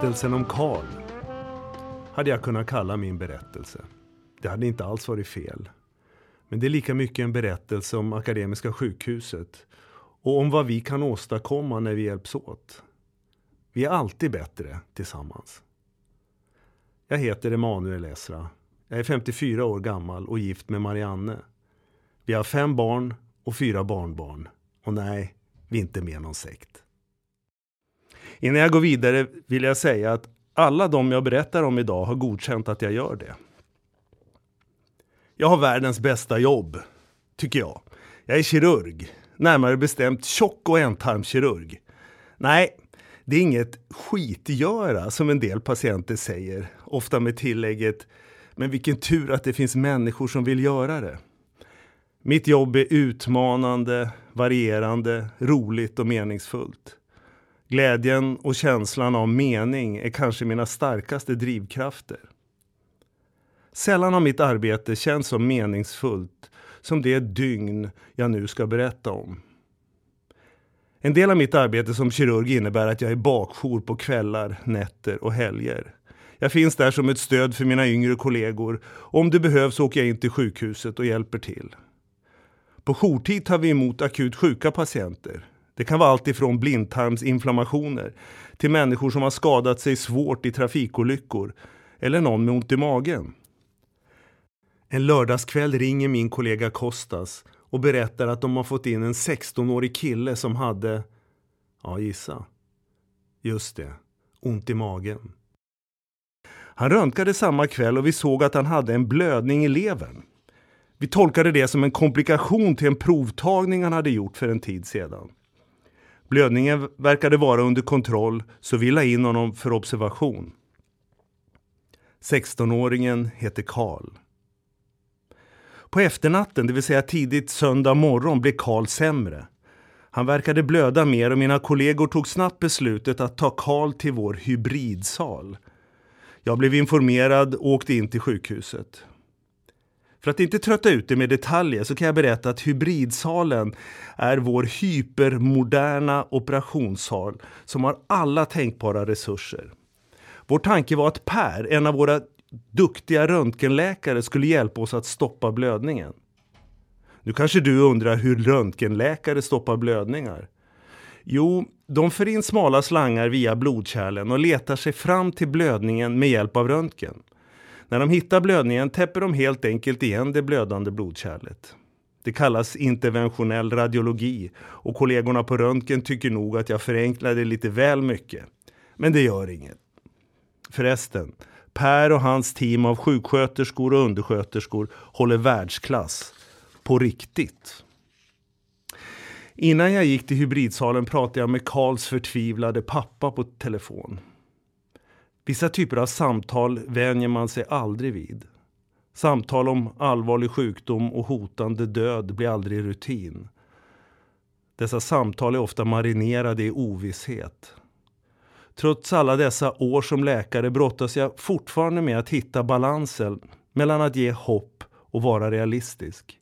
Berättelsen om Karl hade jag kunnat kalla min berättelse. Det hade inte alls varit fel. Men det är lika mycket en berättelse om Akademiska sjukhuset och om vad vi kan åstadkomma när vi hjälps åt. Vi är alltid bättre tillsammans. Jag heter Emanuel Esra. Jag är 54 år gammal och gift med Marianne. Vi har fem barn och fyra barnbarn. Och nej, vi är inte med någon sekt. Innan jag går vidare vill jag säga att alla de jag berättar om idag har godkänt att jag gör det. Jag har världens bästa jobb, tycker jag. Jag är kirurg, närmare bestämt tjock och ändtarmskirurg. Nej, det är inget skitgöra som en del patienter säger, ofta med tillägget men vilken tur att det finns människor som vill göra det. Mitt jobb är utmanande, varierande, roligt och meningsfullt. Glädjen och känslan av mening är kanske mina starkaste drivkrafter. Sällan har mitt arbete känts så meningsfullt som det dygn jag nu ska berätta om. En del av mitt arbete som kirurg innebär att jag är bakjour på kvällar, nätter och helger. Jag finns där som ett stöd för mina yngre kollegor. Om det behövs åker jag in till sjukhuset och hjälper till. På jourtid tar vi emot akut sjuka patienter. Det kan vara allt ifrån blindtarmsinflammationer till människor som har skadat sig svårt i trafikolyckor eller någon med ont i magen. En lördagskväll ringer min kollega Kostas och berättar att de har fått in en 16-årig kille som hade, ja gissa, just det, ont i magen. Han röntgade samma kväll och vi såg att han hade en blödning i levern. Vi tolkade det som en komplikation till en provtagning han hade gjort för en tid sedan. Blödningen verkade vara under kontroll så vi la in honom för observation. 16-åringen heter Karl. På efternatten, det vill säga tidigt söndag morgon, blev Karl sämre. Han verkade blöda mer och mina kollegor tog snabbt beslutet att ta Karl till vår hybridsal. Jag blev informerad och åkte in till sjukhuset. För att inte trötta ut dig med detaljer så kan jag berätta att hybridsalen är vår hypermoderna operationssal som har alla tänkbara resurser. Vår tanke var att Per, en av våra duktiga röntgenläkare, skulle hjälpa oss att stoppa blödningen. Nu kanske du undrar hur röntgenläkare stoppar blödningar? Jo, de för in smala slangar via blodkärlen och letar sig fram till blödningen med hjälp av röntgen. När de hittar blödningen täpper de helt enkelt igen det blödande blodkärlet. Det kallas interventionell radiologi och kollegorna på röntgen tycker nog att jag förenklade lite väl mycket. Men det gör inget. Förresten, Per och hans team av sjuksköterskor och undersköterskor håller världsklass. På riktigt. Innan jag gick till hybridsalen pratade jag med Karls förtvivlade pappa på telefon. Vissa typer av samtal vänjer man sig aldrig vid. Samtal om allvarlig sjukdom och hotande död blir aldrig rutin. Dessa samtal är ofta marinerade i ovisshet. Trots alla dessa år som läkare brottas jag fortfarande med att hitta balansen mellan att ge hopp och vara realistisk.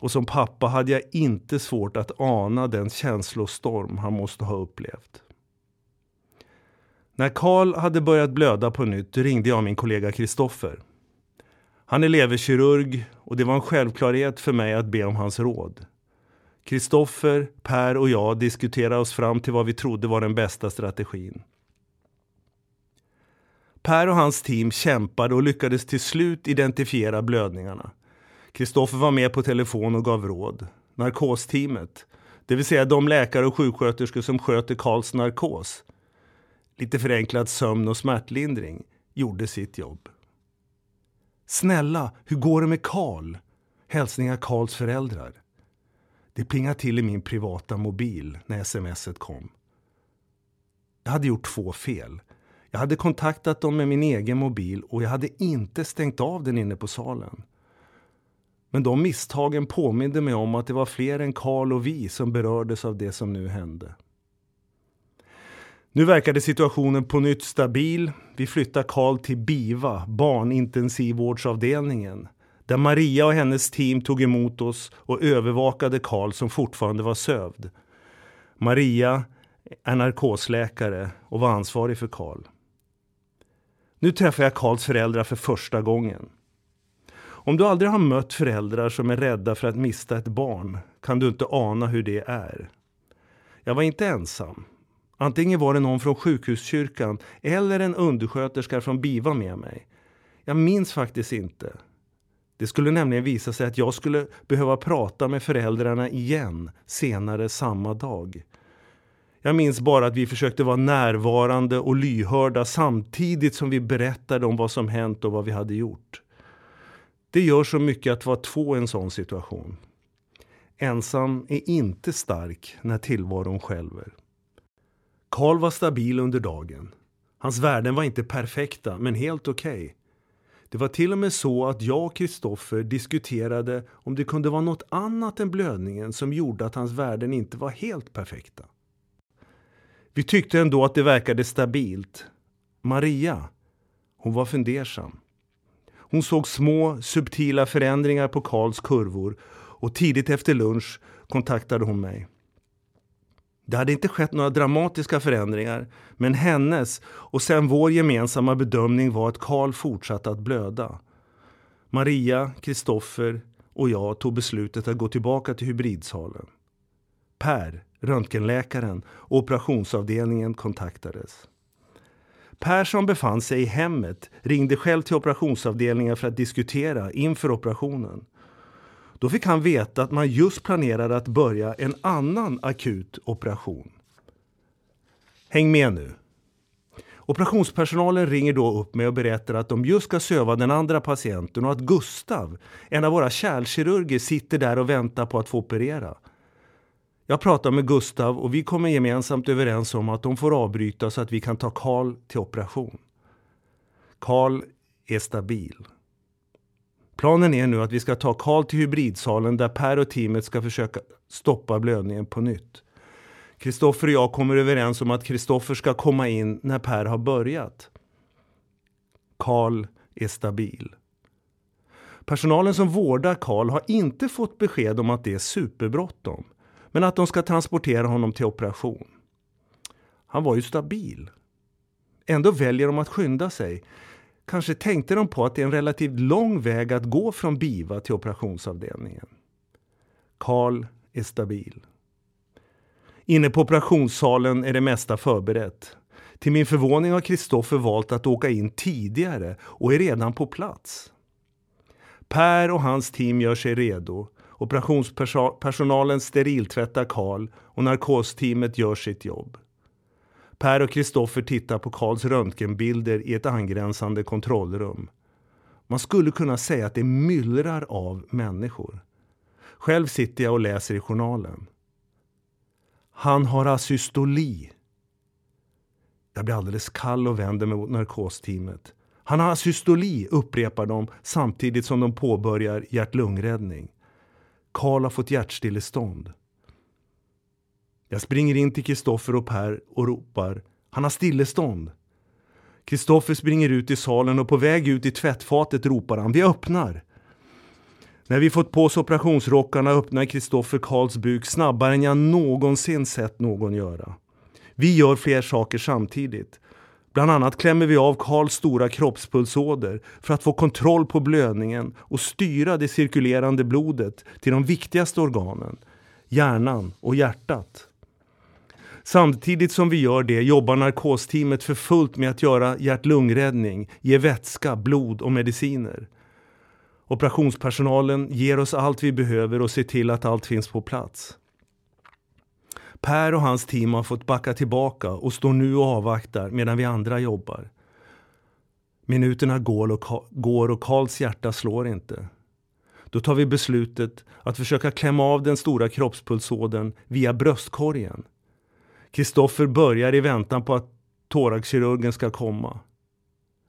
Och som pappa hade jag inte svårt att ana den känslostorm han måste ha upplevt. När Karl hade börjat blöda på nytt ringde jag min kollega Kristoffer. Han är leverkirurg och det var en självklarhet för mig att be om hans råd. Kristoffer, Per och jag diskuterade oss fram till vad vi trodde var den bästa strategin. Per och hans team kämpade och lyckades till slut identifiera blödningarna. Kristoffer var med på telefon och gav råd. Narkosteamet, det vill säga de läkare och sjuksköterskor som sköter Karls narkos, lite förenklad sömn och smärtlindring, gjorde sitt jobb. Snälla, hur går det med Karl? Hälsningar Karls föräldrar. Det plingade till i min privata mobil när smset kom. Jag hade gjort två fel. Jag hade kontaktat dem med min egen mobil och jag hade inte stängt av den inne på salen. Men de misstagen påminde mig om att det var fler än Karl och vi som berördes av det som nu hände. Nu verkade situationen på nytt stabil. Vi flyttar Karl till BIVA, barnintensivvårdsavdelningen. Där Maria och hennes team tog emot oss och övervakade Karl som fortfarande var sövd. Maria är narkosläkare och var ansvarig för Karl. Nu träffar jag Karls föräldrar för första gången. Om du aldrig har mött föräldrar som är rädda för att mista ett barn kan du inte ana hur det är. Jag var inte ensam. Antingen var det någon från sjukhuskyrkan eller en undersköterska från BIVA med mig. Jag minns faktiskt inte. Det skulle nämligen visa sig att jag skulle behöva prata med föräldrarna igen senare samma dag. Jag minns bara att vi försökte vara närvarande och lyhörda samtidigt som vi berättade om vad som hänt och vad vi hade gjort. Det gör så mycket att vara två i en sån situation. Ensam är inte stark när tillvaron skälver. Karl var stabil under dagen. Hans värden var inte perfekta, men helt okej. Okay. Det var till och med så att jag och Kristoffer diskuterade om det kunde vara något annat än blödningen som gjorde att hans värden inte var helt perfekta. Vi tyckte ändå att det verkade stabilt. Maria, hon var fundersam. Hon såg små, subtila förändringar på Karls kurvor och tidigt efter lunch kontaktade hon mig. Det hade inte skett några dramatiska förändringar, men hennes och sen vår gemensamma bedömning var att Karl fortsatte att blöda. Maria, Kristoffer och jag tog beslutet att gå tillbaka till hybridsalen. Per, röntgenläkaren och operationsavdelningen kontaktades. Per som befann sig i hemmet ringde själv till operationsavdelningen för att diskutera inför operationen. Då fick han veta att man just planerade att börja en annan akut operation. Häng med nu. Operationspersonalen ringer då upp mig och berättar att de just ska söva den andra patienten och att Gustav, en av våra kärlkirurger, sitter där och väntar på att få operera. Jag pratar med Gustav och vi kommer gemensamt överens om att de får avbryta så att vi kan ta Karl till operation. Karl är stabil. Planen är nu att vi ska ta Karl till hybridsalen där Per och teamet ska försöka stoppa blödningen på nytt. Kristoffer och jag kommer överens om att Kristoffer ska komma in när Per har börjat. Karl är stabil. Personalen som vårdar Karl har inte fått besked om att det är superbråttom men att de ska transportera honom till operation. Han var ju stabil. Ändå väljer de att skynda sig. Kanske tänkte de på att det är en relativt lång väg att gå från BIVA till operationsavdelningen. Karl är stabil. Inne på operationssalen är det mesta förberett. Till min förvåning har Kristoffer valt att åka in tidigare och är redan på plats. Per och hans team gör sig redo Operationspersonalen steriltvättar Karl och narkosteamet gör sitt jobb. Per och Kristoffer tittar på Karls röntgenbilder i ett angränsande kontrollrum. Man skulle kunna säga att det myllrar av människor. Själv sitter jag och läser i journalen. Han har asystoli. Jag blir alldeles kall och vänder mig mot narkosteamet. Han har asystoli, upprepar de samtidigt som de påbörjar hjärt-lungräddning. Karl har fått hjärtstillestånd. Jag springer in till Kristoffer och Per och ropar Han har stillestånd. Kristoffer springer ut i salen och på väg ut i tvättfatet ropar han Vi öppnar. När vi fått på oss operationsrockarna öppnar Kristoffer Karls buk snabbare än jag någonsin sett någon göra. Vi gör fler saker samtidigt. Bland annat klämmer vi av Karls stora kroppspulsåder för att få kontroll på blödningen och styra det cirkulerande blodet till de viktigaste organen, hjärnan och hjärtat. Samtidigt som vi gör det jobbar narkosteamet för fullt med att göra hjärt-lungräddning, ge vätska, blod och mediciner. Operationspersonalen ger oss allt vi behöver och ser till att allt finns på plats. Per och hans team har fått backa tillbaka och står nu och avvaktar medan vi andra jobbar. Minuterna går och, går och Karls hjärta slår inte. Då tar vi beslutet att försöka klämma av den stora kroppspulsådern via bröstkorgen. Kristoffer börjar i väntan på att thoraxkirurgen ska komma.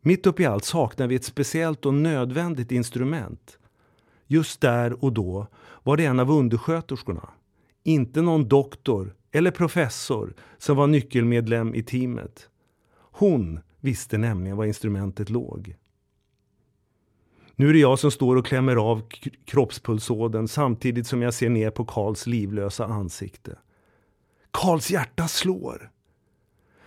Mitt uppe i allt saknar vi ett speciellt och nödvändigt instrument. Just där och då var det en av undersköterskorna, inte någon doktor eller professor som var nyckelmedlem i teamet. Hon visste nämligen var instrumentet låg. Nu är det jag som står och klämmer av kroppspulsådern samtidigt som jag ser ner på Karls livlösa ansikte. Karls hjärta slår.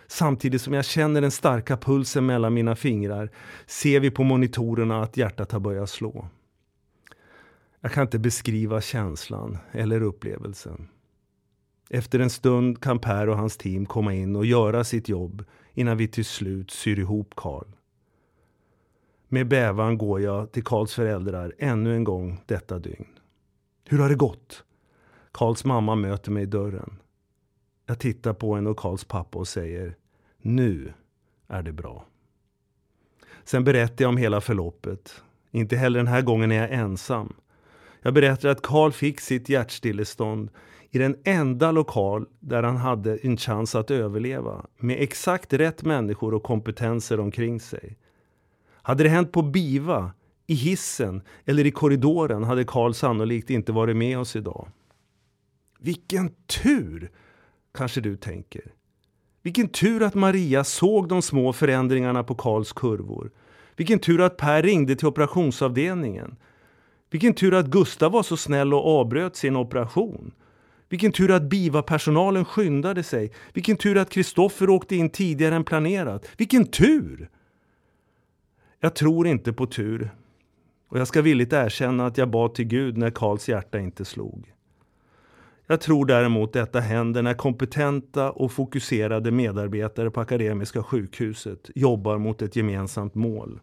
Samtidigt som jag känner den starka pulsen mellan mina fingrar ser vi på monitorerna att hjärtat har börjat slå. Jag kan inte beskriva känslan eller upplevelsen. Efter en stund kan Per och hans team komma in och göra sitt jobb innan vi till slut syr ihop Karl. Med bävan går jag till Karls föräldrar ännu en gång detta dygn. Hur har det gått? Karls mamma möter mig i dörren. Jag tittar på henne och Karls pappa och säger Nu är det bra. Sen berättar jag om hela förloppet. Inte heller den här gången är jag ensam. Jag berättar att Karl fick sitt hjärtstillestånd i den enda lokal där han hade en chans att överleva med exakt rätt människor och kompetenser omkring sig. Hade det hänt på BIVA, i hissen eller i korridoren hade Karl sannolikt inte varit med oss idag. Vilken tur, kanske du tänker. Vilken tur att Maria såg de små förändringarna på Karls kurvor. Vilken tur att Per ringde till operationsavdelningen. Vilken tur att Gustav var så snäll och avbröt sin operation. Vilken tur att BIVA-personalen skyndade sig. Vilken tur att Kristoffer åkte in tidigare än planerat. Vilken tur! Jag tror inte på tur. Och jag ska villigt erkänna att jag bad till Gud när Karls hjärta inte slog. Jag tror däremot detta händer när kompetenta och fokuserade medarbetare på Akademiska sjukhuset jobbar mot ett gemensamt mål.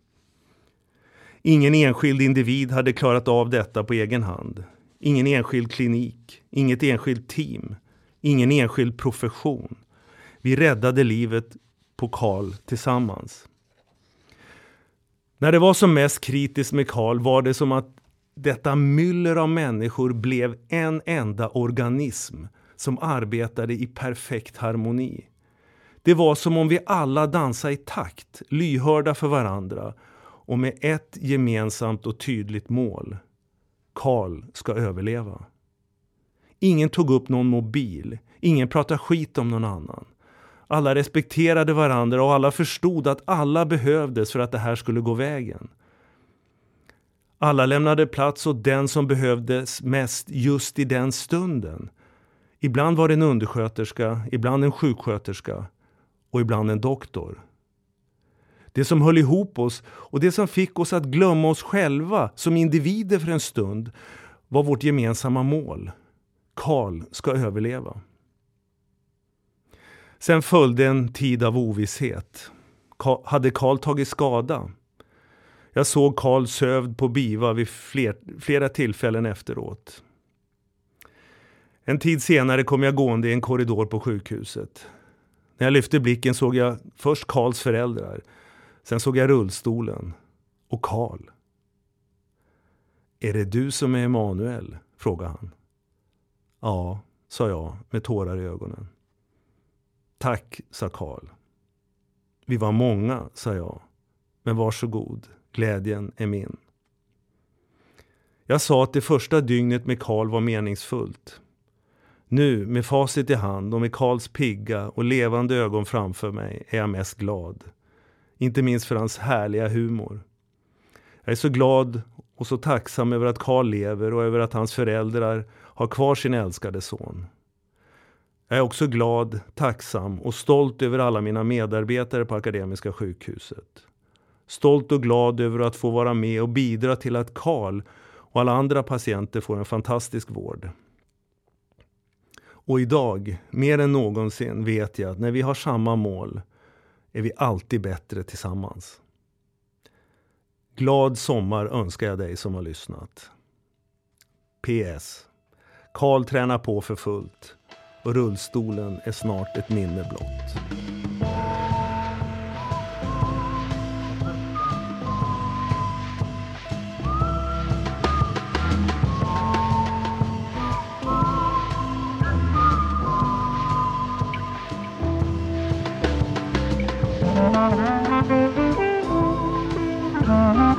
Ingen enskild individ hade klarat av detta på egen hand. Ingen enskild klinik, inget enskilt team, ingen enskild profession. Vi räddade livet på Karl tillsammans. När det var som mest kritiskt med Karl var det som att detta myller av människor blev en enda organism som arbetade i perfekt harmoni. Det var som om vi alla dansade i takt, lyhörda för varandra och med ett gemensamt och tydligt mål. Karl ska överleva. Ingen tog upp någon mobil, ingen pratade skit om någon annan. Alla respekterade varandra och alla förstod att alla behövdes för att det här skulle gå vägen. Alla lämnade plats åt den som behövdes mest just i den stunden. Ibland var det en undersköterska, ibland en sjuksköterska och ibland en doktor. Det som höll ihop oss och det som fick oss att glömma oss själva som individer för en stund var vårt gemensamma mål. Karl ska överleva. Sen följde en tid av ovisshet. Hade Karl tagit skada? Jag såg Karl sövd på Biva vid fler, flera tillfällen efteråt. En tid senare kom jag gående i en korridor på sjukhuset. När jag lyfte blicken såg jag först Karls föräldrar. Sen såg jag rullstolen. Och Karl. Är det du som är Emanuel? frågade han. Ja, sa jag med tårar i ögonen. Tack, sa Karl. Vi var många, sa jag. Men varsågod, glädjen är min. Jag sa att det första dygnet med Karl var meningsfullt. Nu, med facit i hand och med Karls pigga och levande ögon framför mig, är jag mest glad. Inte minst för hans härliga humor. Jag är så glad och så tacksam över att Karl lever och över att hans föräldrar har kvar sin älskade son. Jag är också glad, tacksam och stolt över alla mina medarbetare på Akademiska sjukhuset. Stolt och glad över att få vara med och bidra till att Karl och alla andra patienter får en fantastisk vård. Och idag, mer än någonsin, vet jag att när vi har samma mål är vi alltid bättre tillsammans. Glad sommar önskar jag dig som har lyssnat. PS. Karl tränar på för fullt och rullstolen är snart ett minne blott. Thank you.